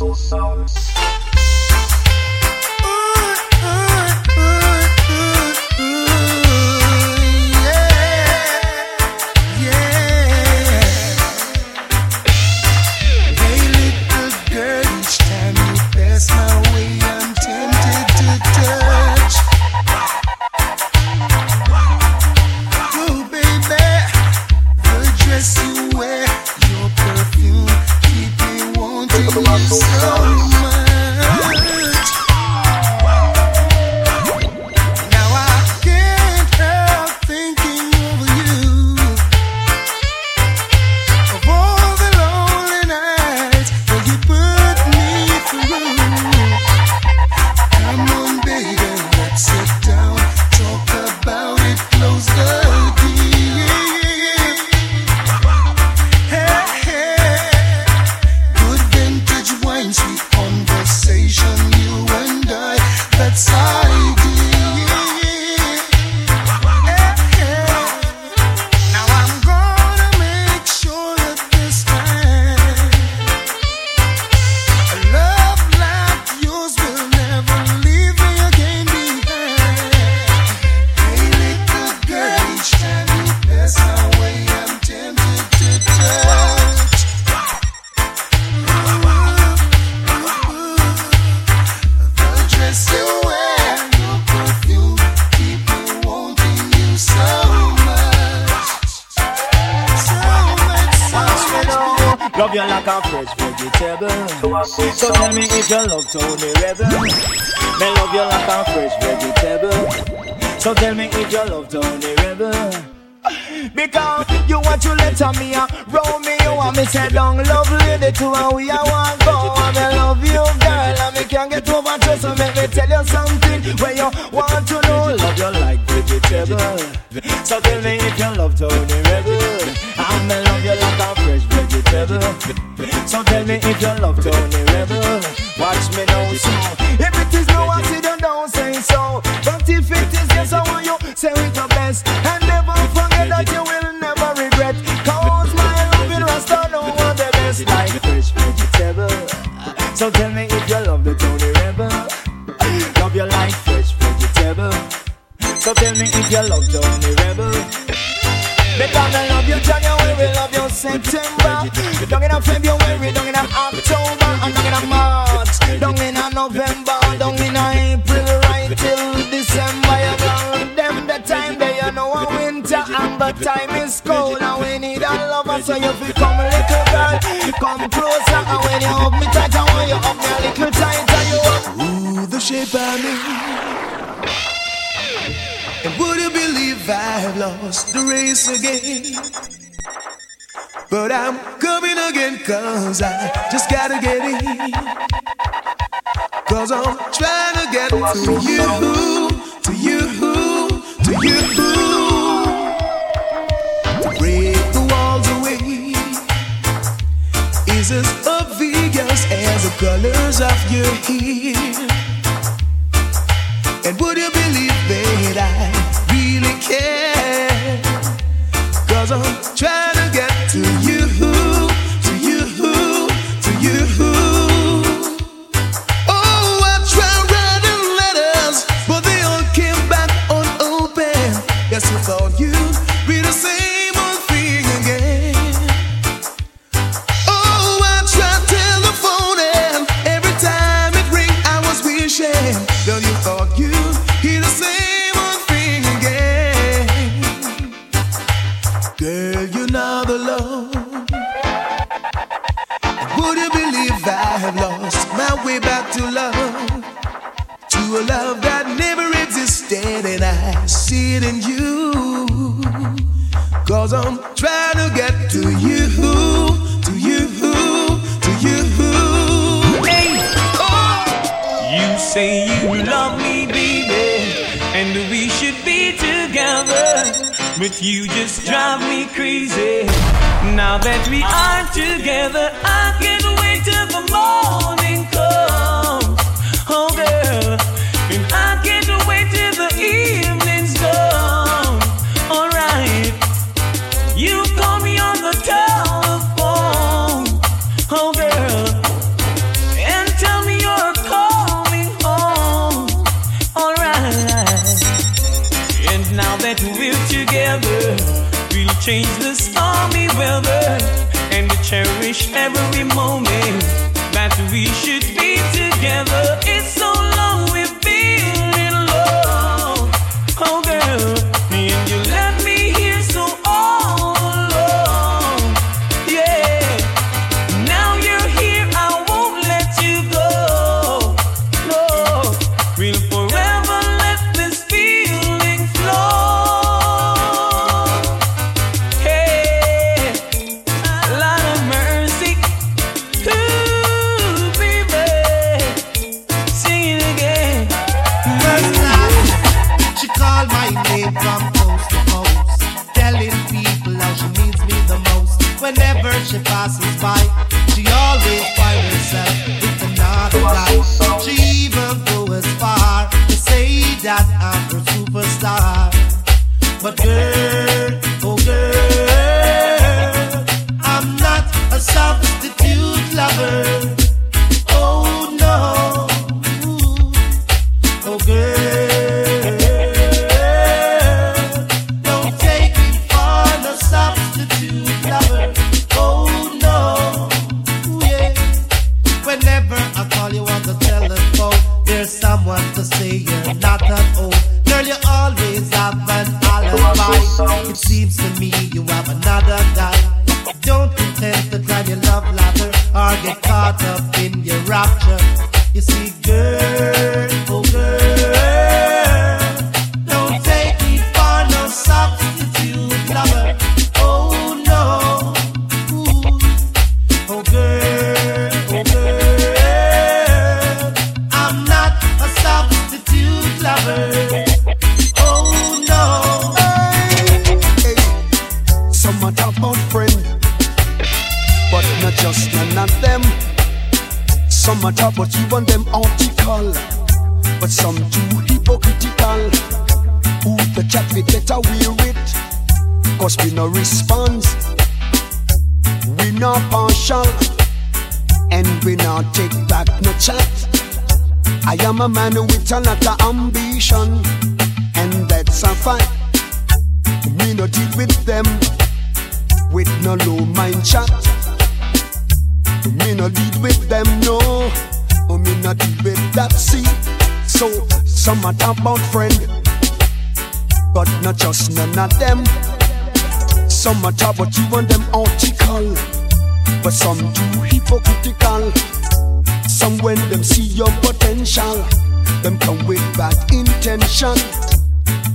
Soul sounds. Tony Rebel. Me love your like a fresh vegetable. So tell me if you love Tony Rebel. Because you want to let me uh, roll me, you want me say down, love lady to and we are one go I love you can't get over trust So let me tell you something. Where you want to know Love you like vegetable. So tell me if you love Tony Rebel I'm love you like a fresh vegetable. So tell me if you love Tony Rebel Watch me now so. If it is no I see them don't say so. But if it is yes I want you. Say with your best. And never forget that you will never regret. Cause my love in Rasta on what the best. Like fresh vegetable. So tell your love, me Rebel. Because I love you January, we love you September. Down in February, down in October, and down in March, down in November, down in April, right till December. You got them the time that you know a winter, and the time is cold, and we need a lover, so you feel come little girl, come closer, and when you hug me tight, I want you hug me a little tighter, you up. Ooh, the shape of me. I've lost the race again. But I'm coming again, cause I just gotta get in. Cause I'm trying to get to you, to you, to you. Break the walls away is as obvious as the colors of your hair. And would you believe that I? care. Cause I'm trying. you just yeah. We not take back no chat. I am a man with a lot of ambition, and that's a fact. Me no deal with them with no low mind chat. Me no lead with them, no. Oh, me no deal with that, see. So, some a talk about friend, but not just none of them. Some a talk about you and them article, but some too hypocritical. Some when them see your potential, them come with bad intention.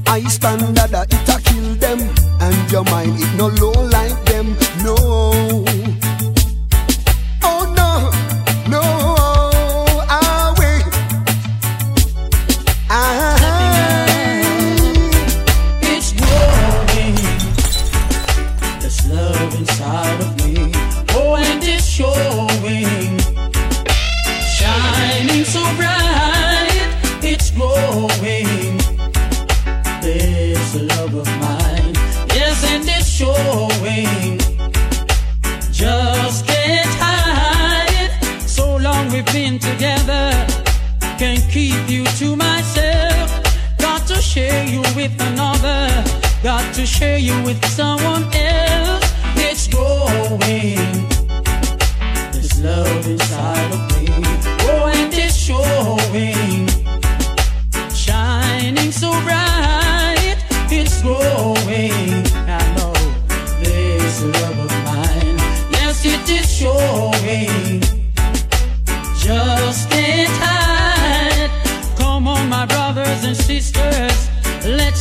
I stand that uh, it a kill them, and your mind it no low like them, no. With another. Got to share you with someone else. It's growing. This love inside of me. Oh, and it's showing. Shining so bright. It's growing. I know this love of mine. Yes, it is showing. Just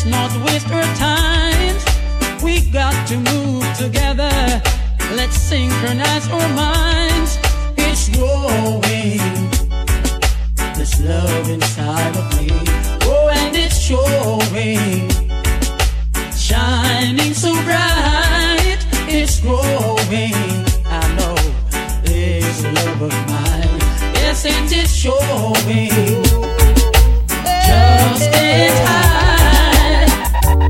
Not waste our time. We got to move together. Let's synchronize our minds. It's growing. This love inside of me. Oh, and it's showing. Shining so bright. It's growing. I know this love of mine. Yes, and it is showing. Just can't hide.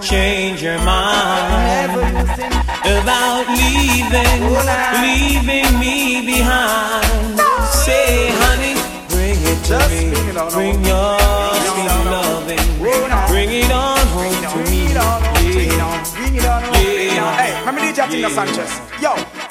change your mind about leaving, leaving me behind. Say, honey, bring it to me. Bring your sweet loving. Bring it on home to me. Yeah. Yeah. Hey, remember DJ Tina Sanchez? Yo.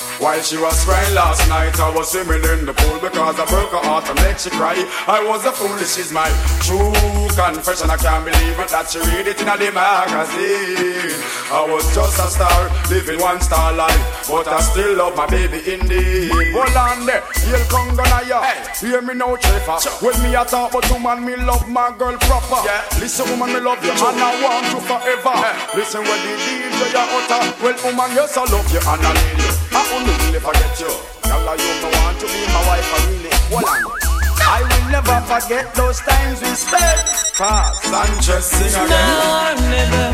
This is my true confession. I can't believe it that she read it in a magazine. I was just a star, living one star life, but I still love my baby indeed. Hold on there, you'll come gonna ya. Hey. Hear me now, Trevor. Sure. When me a talk about woman, me love my girl proper. Yeah. Listen, woman, me love you, and I want you forever. Hey. Listen, when the DJ ya utter, well, woman, yes I love you and I need you. I only really forget you. Girl, you know want to be my wife, I really. Hold on. I will never forget those times we spent. Fast Sanchez sing again. Now or never.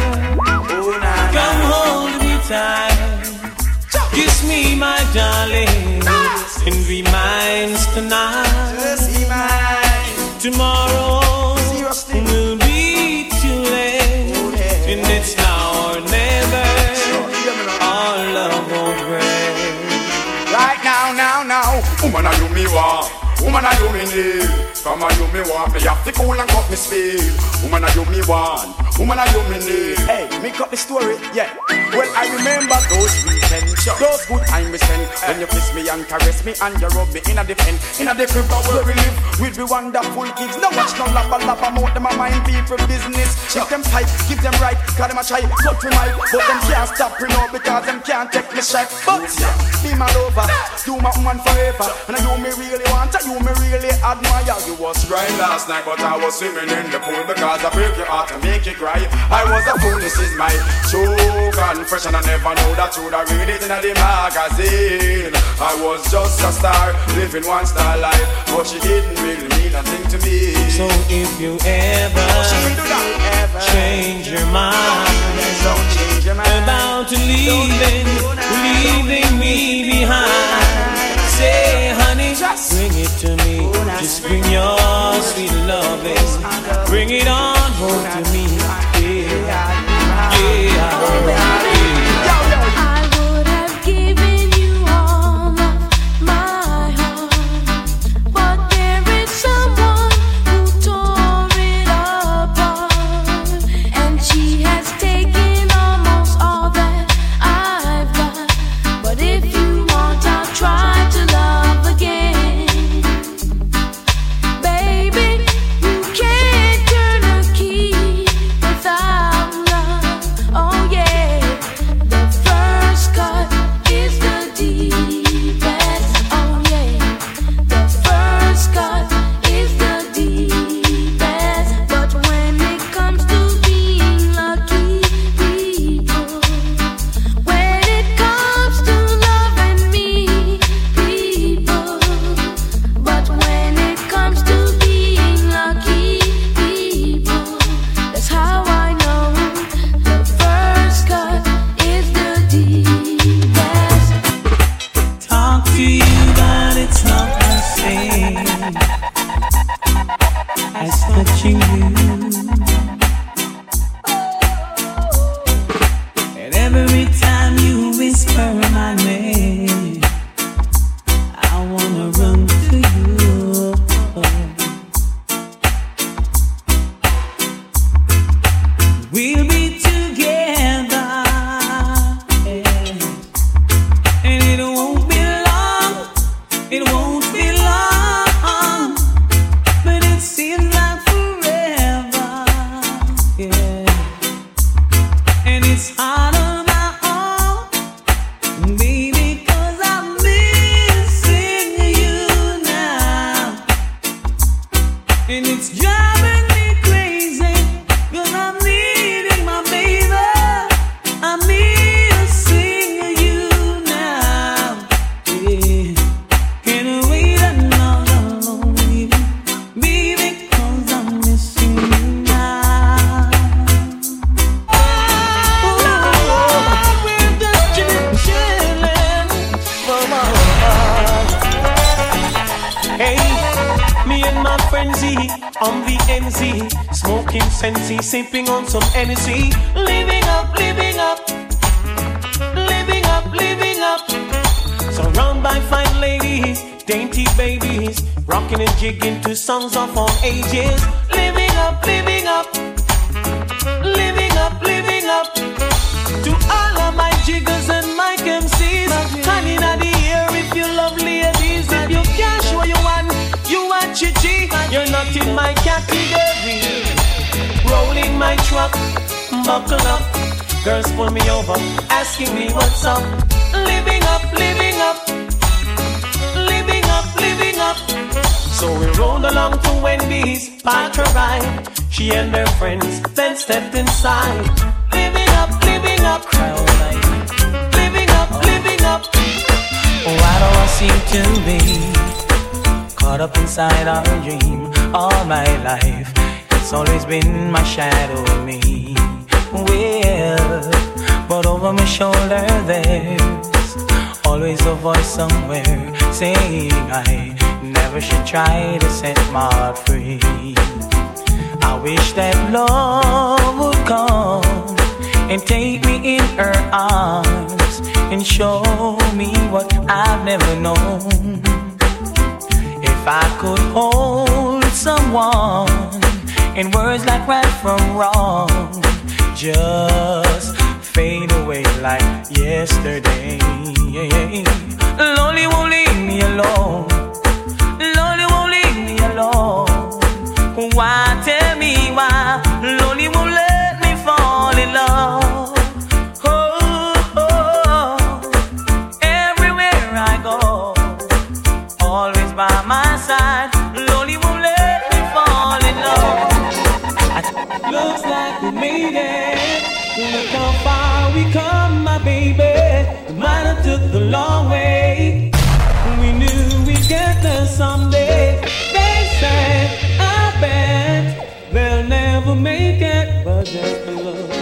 Oh, nah, Come hold me tight. Kiss me, my darling, and be mine tonight. Just be mine. Tomorrow woman, I do me want. Woman, I do me need. Come on, you me want me have to cool and cut me speed. Woman, I you me want. Woman, I you me need. Hey, me cut the story, yeah. Well, I remember those weekends, those good times we spent. When you kiss me and caress me and you rub me in a the pen, in a the crib where we live with the wonderful kids. No watch no lapa lapa mouth them a mind people business. Check them tight, give them right, cause them a try cut me mic, but them can't stop me now because them can't take me shot. But be my lover, do my woman forever, and I you me really want, and you me really admire. You was crying last night, but I was swimming in the pool because I broke your heart and make you cry. I was a fool, this is my true confession. I never know that you'd have read it in the magazine. I was just a star, living one star life, but she didn't really mean a thing to me. So if you ever, oh, ever change your mind, don't change your mind about leaving, leaving me behind, say, honey. Bring it to me. Just bring your sweet loving. Bring it on home to me. She and her friends then stepped inside. Living up, living up, crown life. Living up, living up. Oh, why do I seem to be caught up inside our dream all my life? It's always been my shadow, me. Well, but over my shoulder there's always a voice somewhere saying I never should try to set my heart free. I wish that love would come and take me in her arms and show me what I've never known. If I could hold someone in words like right from wrong, just fade away like yesterday. Lonely won't leave me alone. Lonely won't leave me alone. Why? why Lonely won't let me fall in love. Oh, oh, everywhere I go, always by my side. Lonely won't let me fall in love. Looks like we made it. Look how far we come, my baby. Might have took the long way. I'm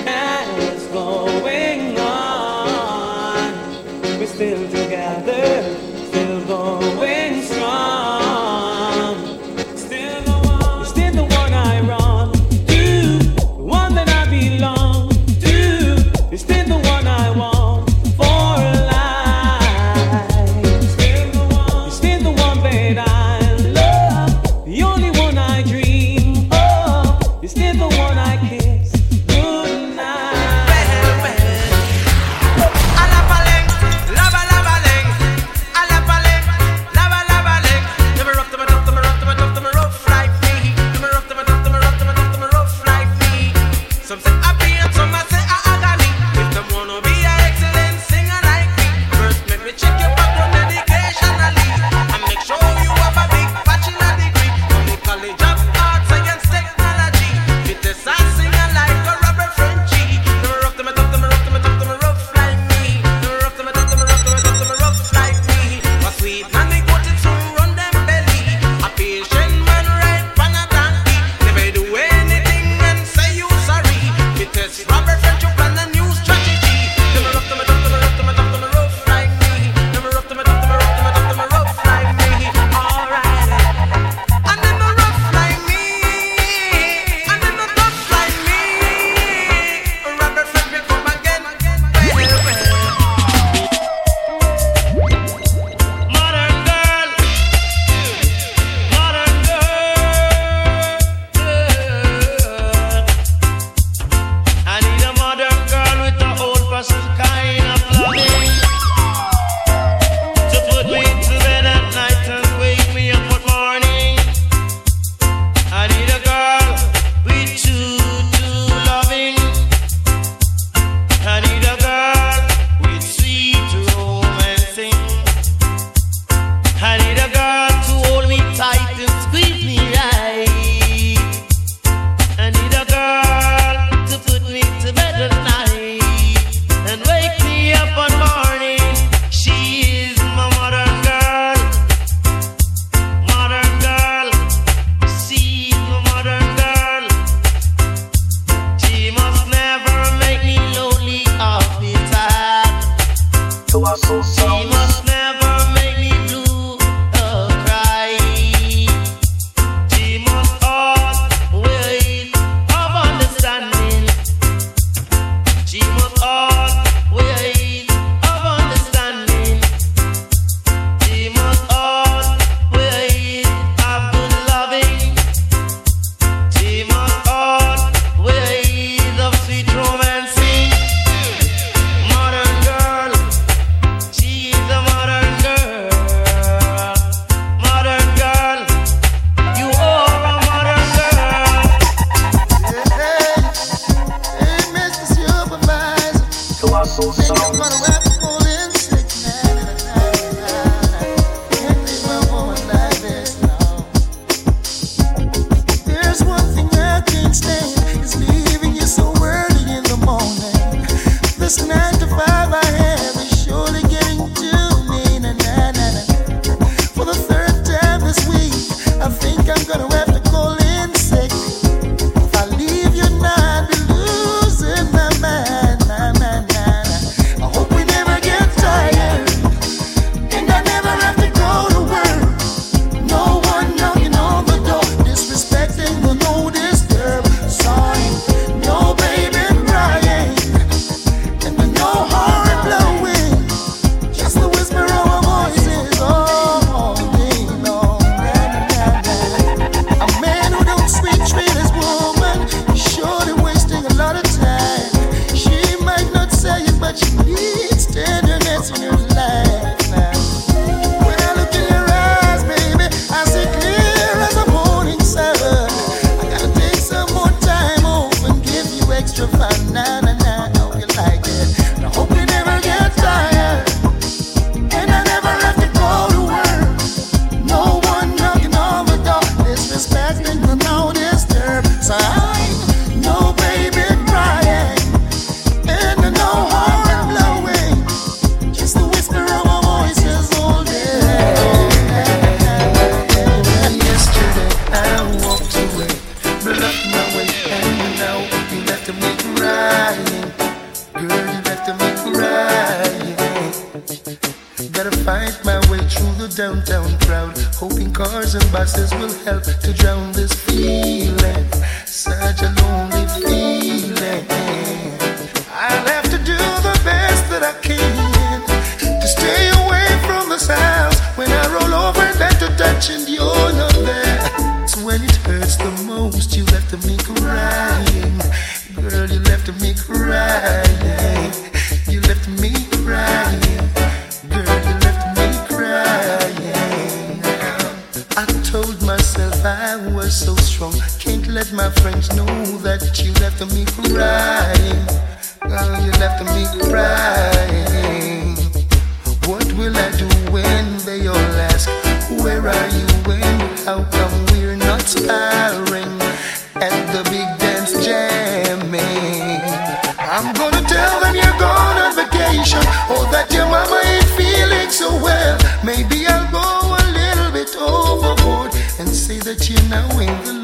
so well. Maybe I'll go a little bit overboard and say that you know in the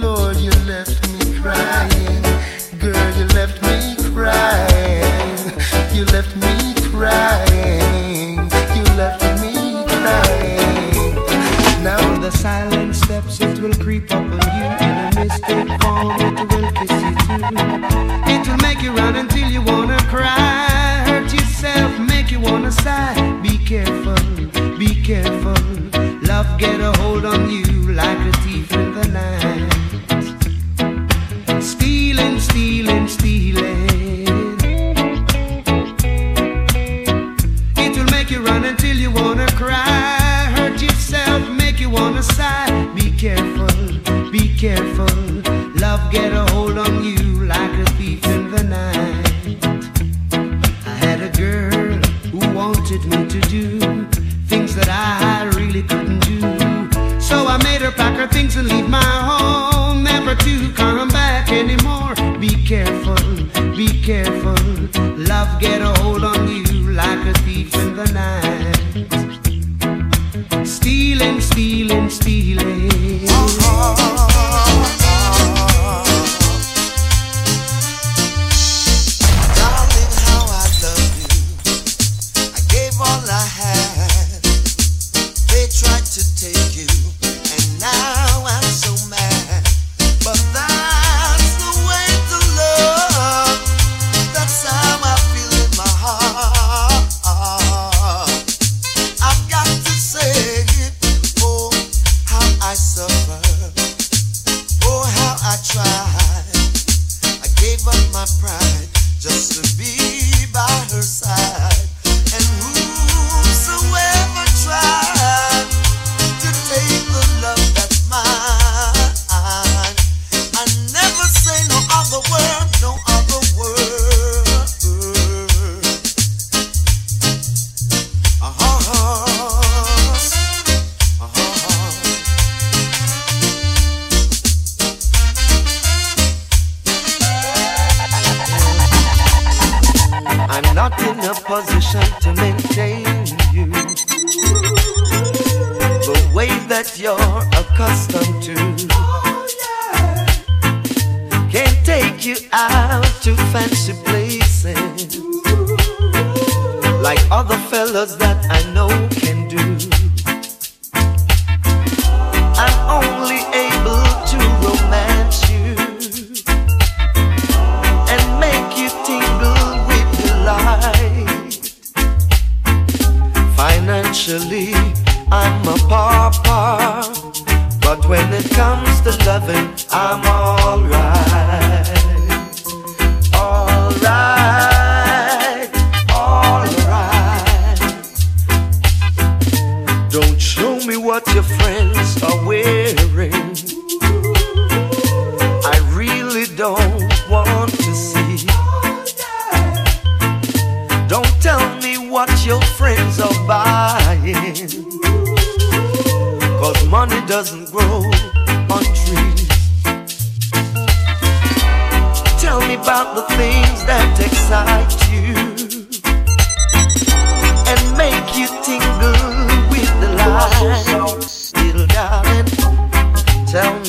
my pride just to be by her side.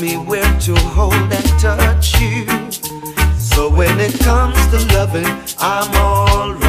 me where to hold and touch you. So when it comes to loving, I'm alright.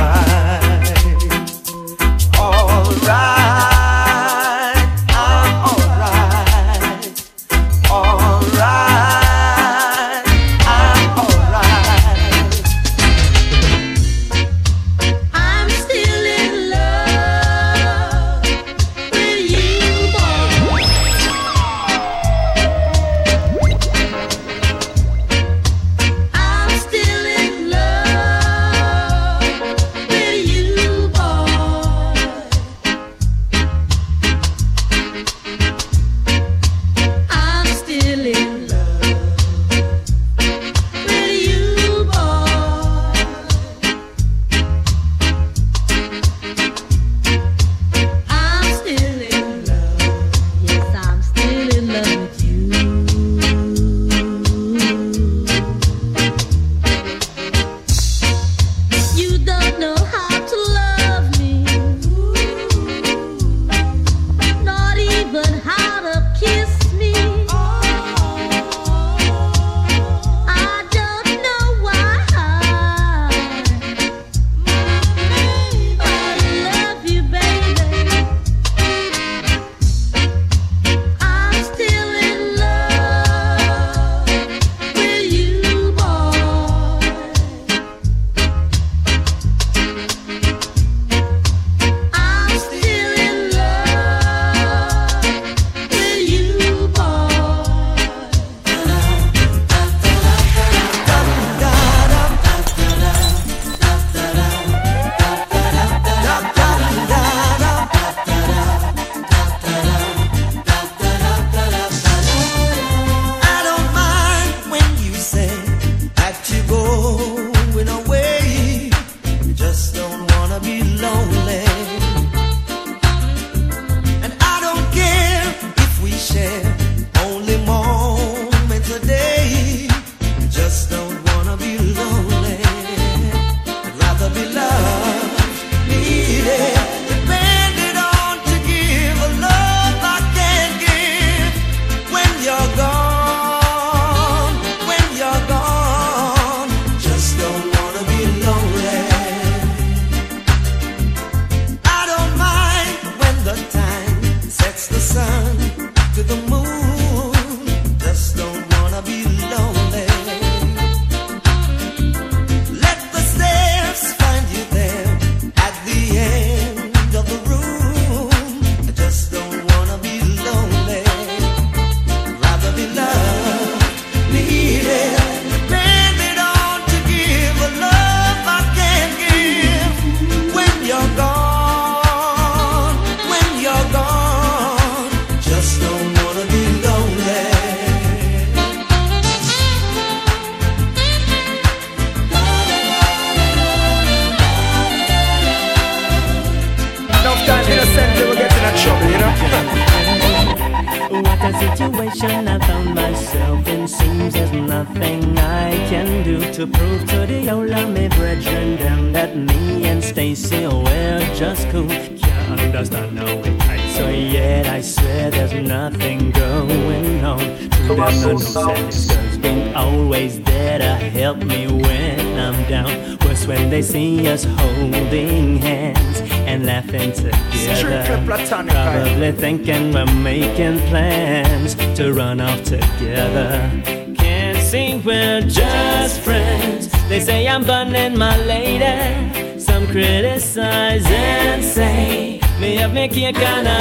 Cake and laughing together. Probably thinking we're making plans to run off together. Can't sing, we're just friends. They say I'm burning my lady. Some criticize and say me up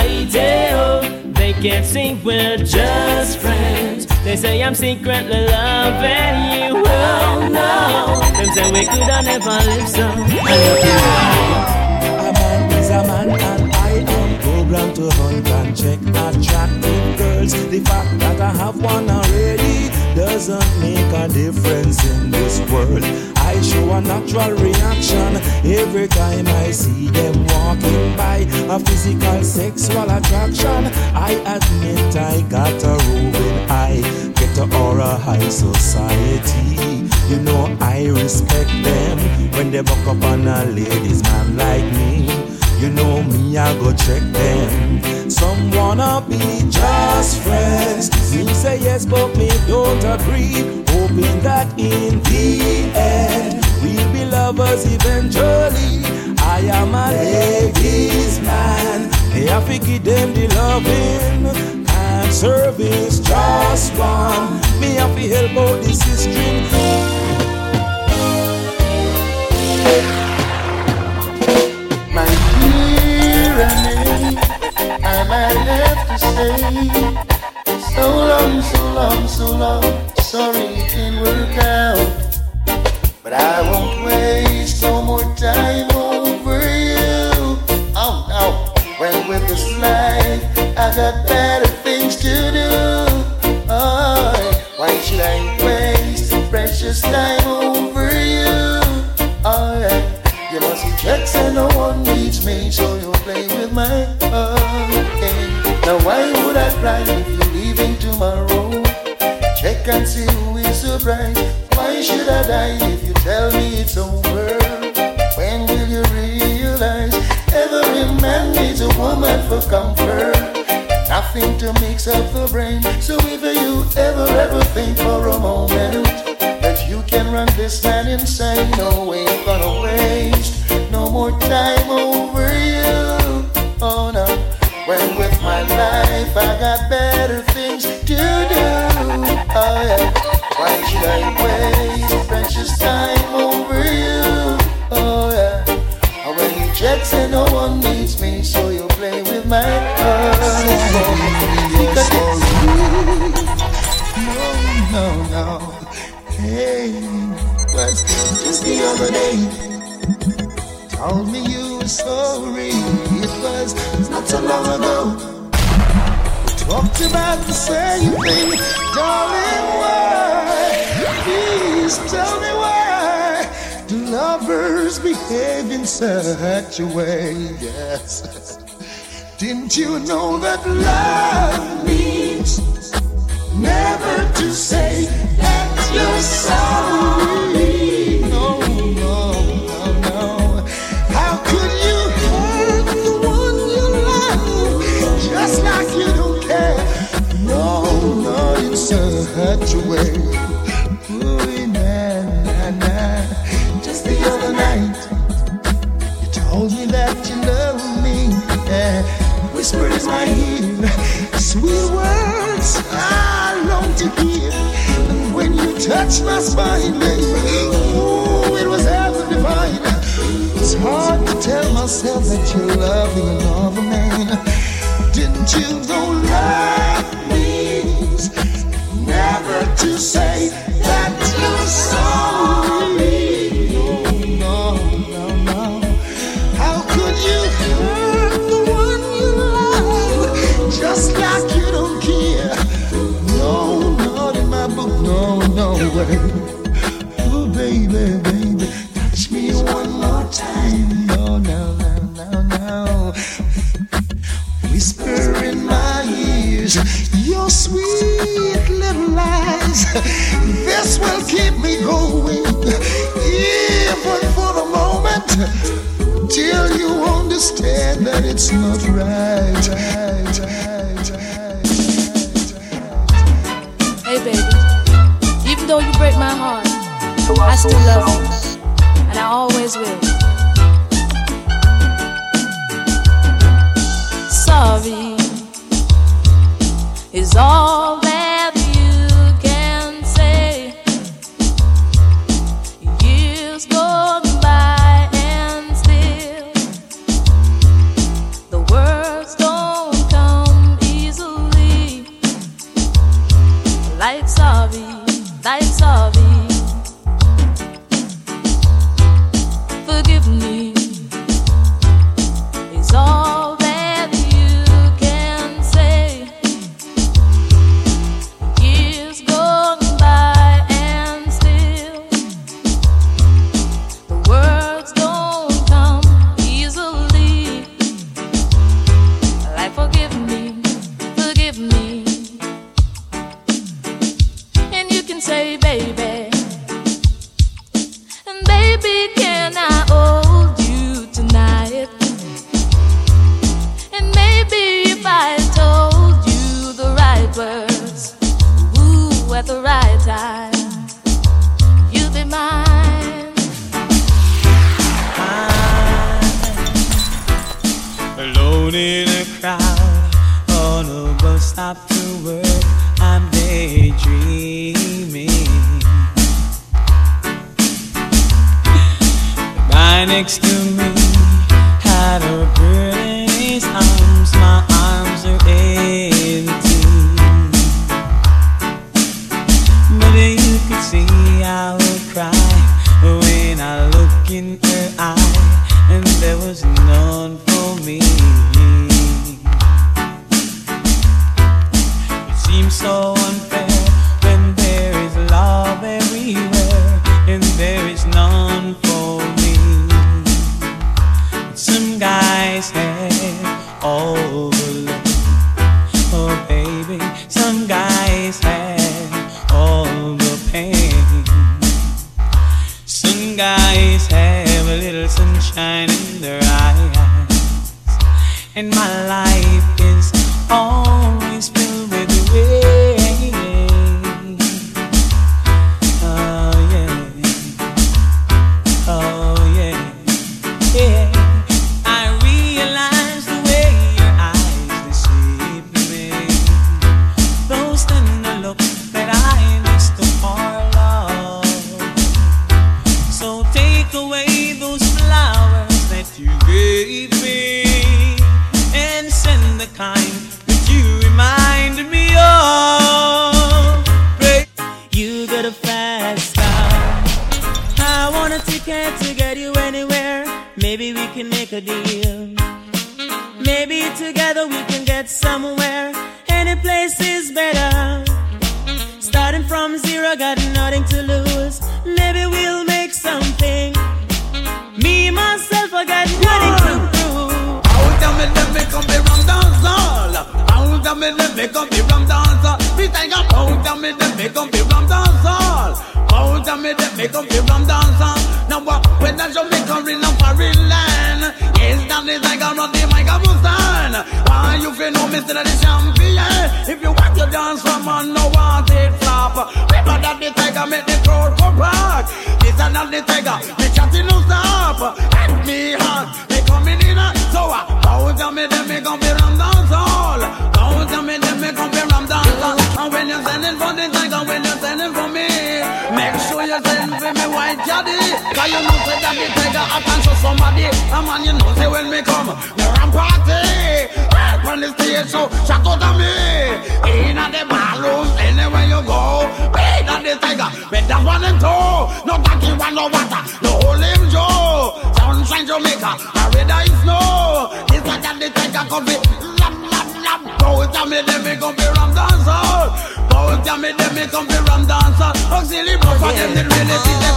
eat it oh. They can't see we're just friends. They say I'm secretly loving you. Oh no, them say we could have never live so. A man is a man and I am programmed to hunt and check attractive girls. The fact that I have one already doesn't make a difference in this world. I show a natural reaction every time I see them walking by. A physical sexual attraction. I admit I got a roving eye, get a aura high society. You know I respect them when they buck up on a ladies man like me. You know me, I go check them. Some wanna be just friends. Me say yes, but me don't agree hoping that in the end we'll be lovers eventually. I am a ladies' man. They have to give them the loving and service just one. Me have to help out the sister. I have to say, so long, so long, so long sorry it didn't work out. But I won't waste no more time over you. Oh no, well with this life, I got better things to do. Oh, why should I waste precious time over you? Oh yeah, you must see checks no one needs me, so you play with my heart. Now why would I cry if you're leaving tomorrow? Check and see who is surprised. Why should I die if you tell me it's over? When will you realize every man needs a woman for comfort? Nothing to mix up the brain. So if you ever, ever think for a moment that you can run this man insane, no, way, ain't gonna waste no more time over you. Oh no, when with my life I got better things to do. Oh yeah. Why should I waste precious time over you? Oh yeah. Oh, when you jet say no one needs me, so you play with my heart. Because No, no, no. Hey, was just the other day. Told me you were sorry. It was not so long ago. Talked about the same thing, darling. Why? Please tell me why do lovers behave in such a way? Yes. Didn't you know that love means never to say that you're sorry? hurt you way. Ooh, na, na, na. Just the other night, you told me that you love me. Yeah. Whispered in my ear, sweet words I long to hear. And when you touched my spine, baby, ooh, it was heaven divine. It's hard to tell myself that you love loving another man. Didn't you know love means? ever to say. till you understand that it's not right. hey, baby, even though you break my heart, I still love you, and I always will. Sorry is all. Celestina,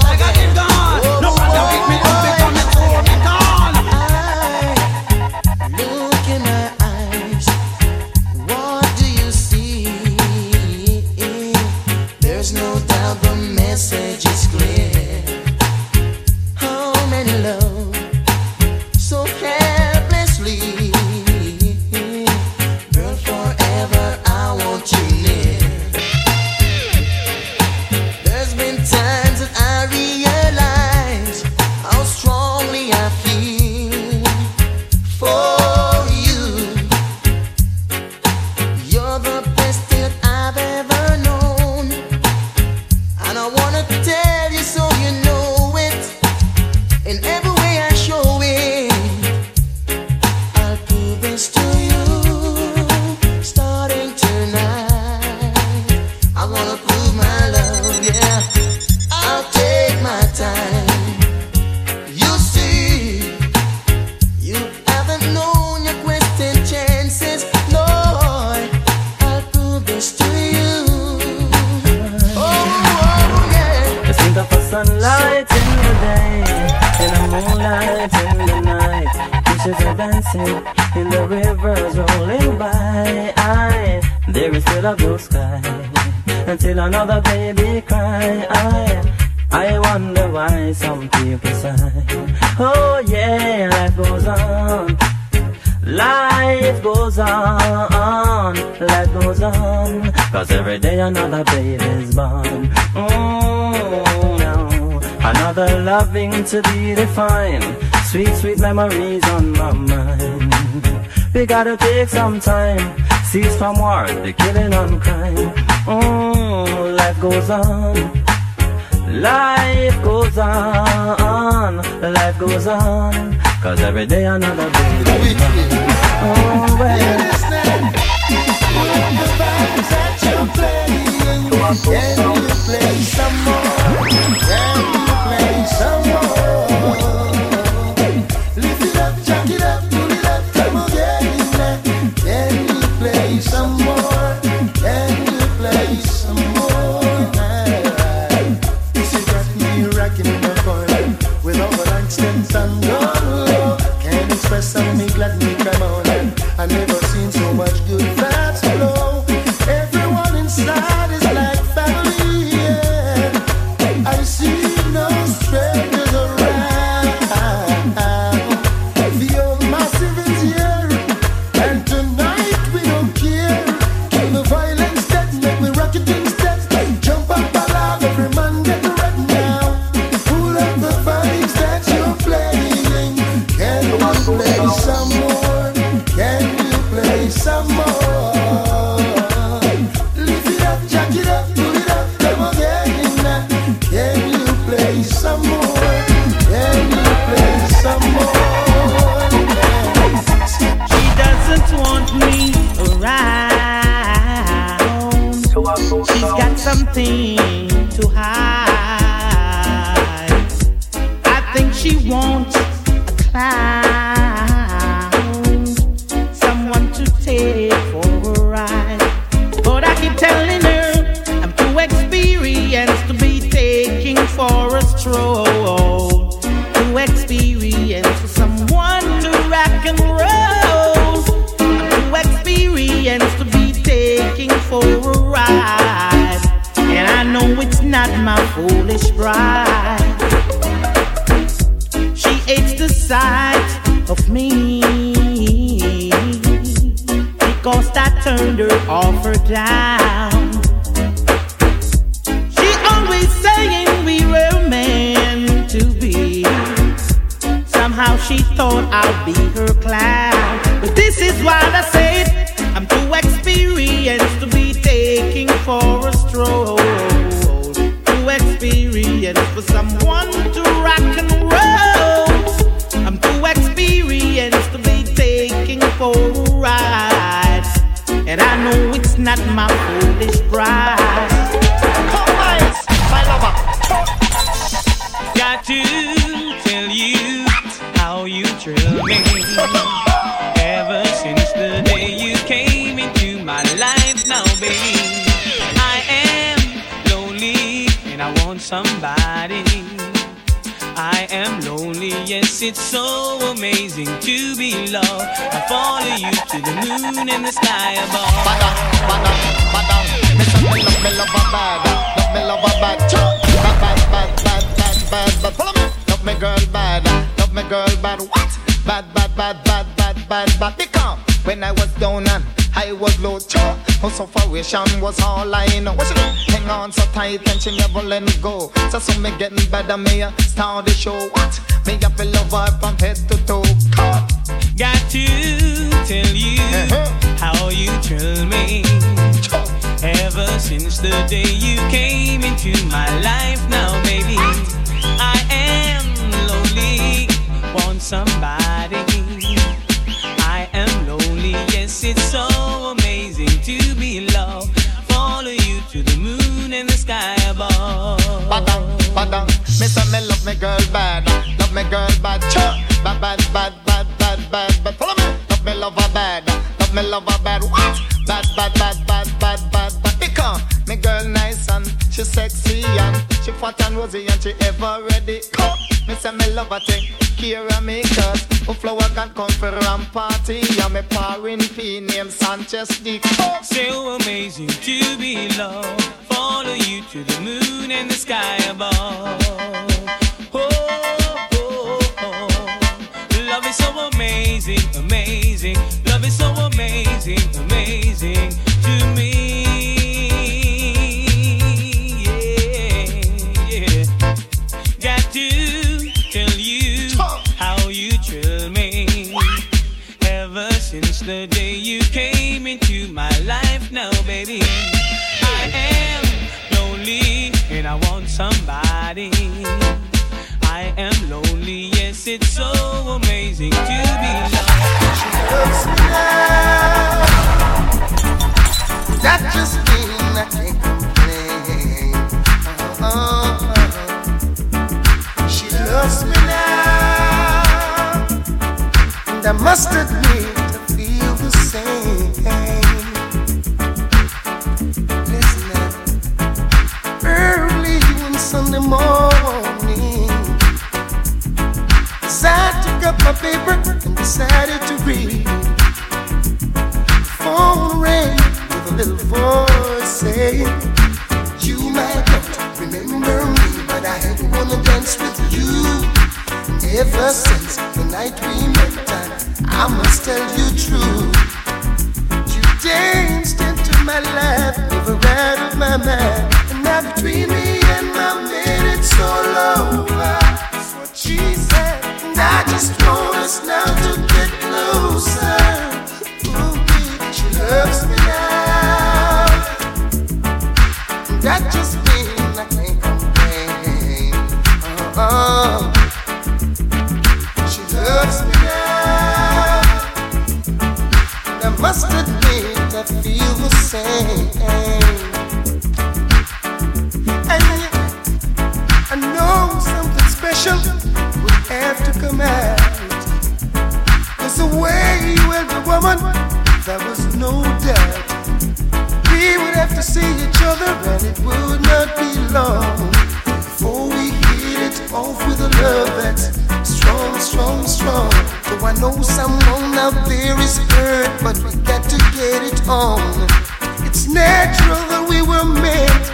gotta take some time. Cease from war, the killing and crime. Oh, life goes on. Life goes on, life goes on, cause every day another day goes on. Oh, well. And you play some more, Can you play some more. bride. She hates the sight of me because I turned her off or down. She always saying we were meant to be. Somehow she thought I'd be her class. Want somebody. I am lonely, yes, it's so amazing to be loved. I follow you to the moon and the sky above. Bada, bada, bada. Me love me love a bad, love me love a bad, bad, bad, bad, bad, bad, bad. Follow me. Love me girl bad, love me girl bad. What? Bad, bad, bad, bad, bad, bad, bad. Become when I was down and I was low, cha. Her sufferation was all I know. What she do? Hang on so tight and she never let me go. So some me getting better, me a start the show. What? Me have to love from head to toe. Cut. Got to tell you uh-huh. how you thrill me. Ever since the day you came into my life, now baby, I am lonely, want somebody. Bada, bada. Me say me love me girl bad, love me girl bad, cha. Bad, bad, bad, bad, bad, bad, bad. Follow me. Love me love her bad, love me love her bad. What? Bad, bad, bad, bad, bad, bad, bad. Because me girl nice and she sexy and she fat and rosy and she ever ready. Come, me say me love her thing. Care of me cause a flower can come for a party and me pouring P name Sanchez Dick. Oh, So amazing to be loved. Follow you to the moon and the sky above. Oh, oh, oh. Love is so amazing, amazing. It's so amazing to be loved. She loves me now. That just mean I can't complain. Uh-uh. She loves me now, and I must admit paper and decided to read phone rang with a little voice saying, You might not remember me, but I had wanna dance with you ever since the night we met. And I must tell you true. You danced into my life, never out of my mind. And now between me and my man, it's all over. That's what she said. And I just want us now to get closer. Ooh, she loves me now. That just means I can't complain. Uh-uh. She loves me now. And I must admit I feel the same. And yet, I know something special have to come out. Cause the way you held the woman, there was no doubt. We would have to see each other, and it would not be long before we hit it off with a love that's strong, strong, strong. Though I know someone out there is hurt, but we got to get it on. It's natural that we were meant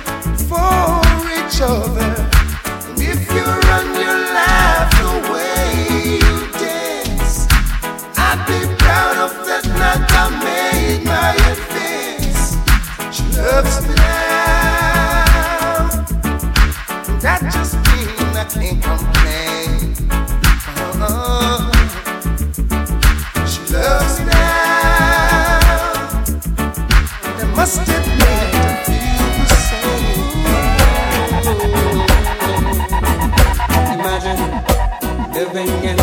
for each other. And if you run your proud of that night I made my advance. She loves me now. That just means I can't complain. Uh-uh. She loves me now. I must admit I feel the same. Imagine living in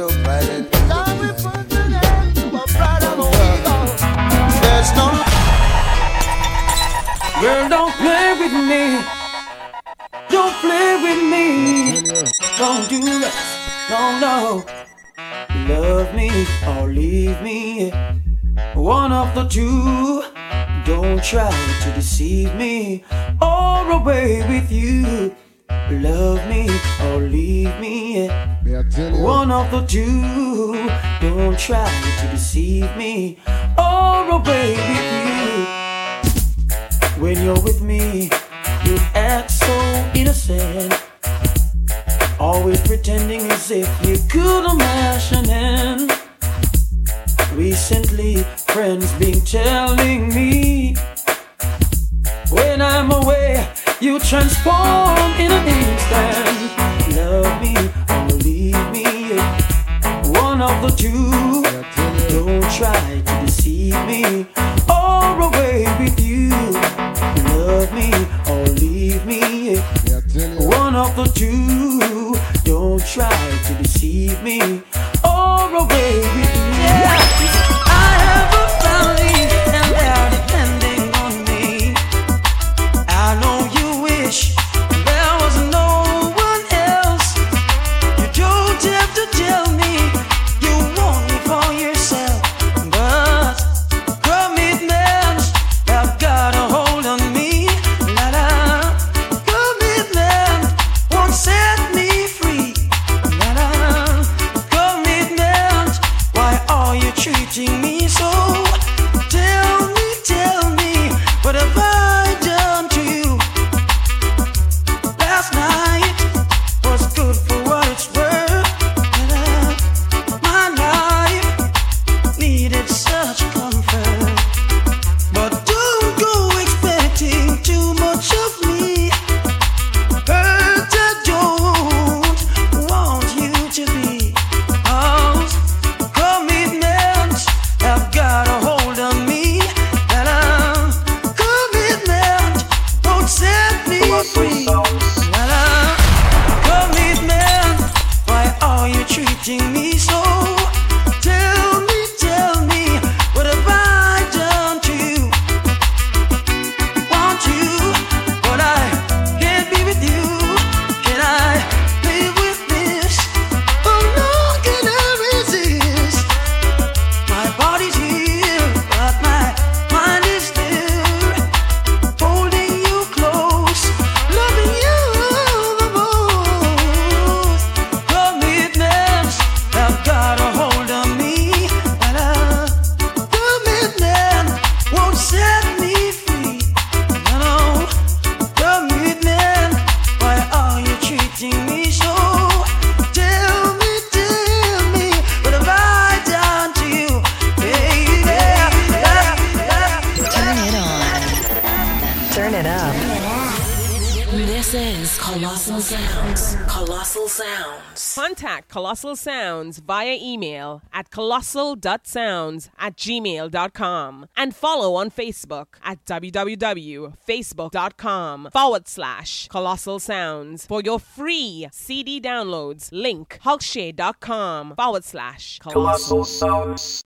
autopilot. There's no. Girl, don't play with me. Don't play with me. Don't do that. No, no. Love me or leave me. One of the two. Don't try to deceive me or away with you. Love me or leave me. One of the two. Don't try to deceive me or away with you. When you're with me, you act so innocent. Always pretending as if you could imagine. And recently, friends been telling me when I'm away you transform in an instant. Love me or leave me. One of the two. Don't try to deceive me or away with you. Love me or leave me. One of the two. Don't try to deceive me or away with you. Colossal Sounds via email at colossal.sounds at gmail.com and follow on Facebook at www.facebook.com forward slash Colossal Sounds for your free CD downloads. Link hulkshare.com forward slash Colossal Sounds.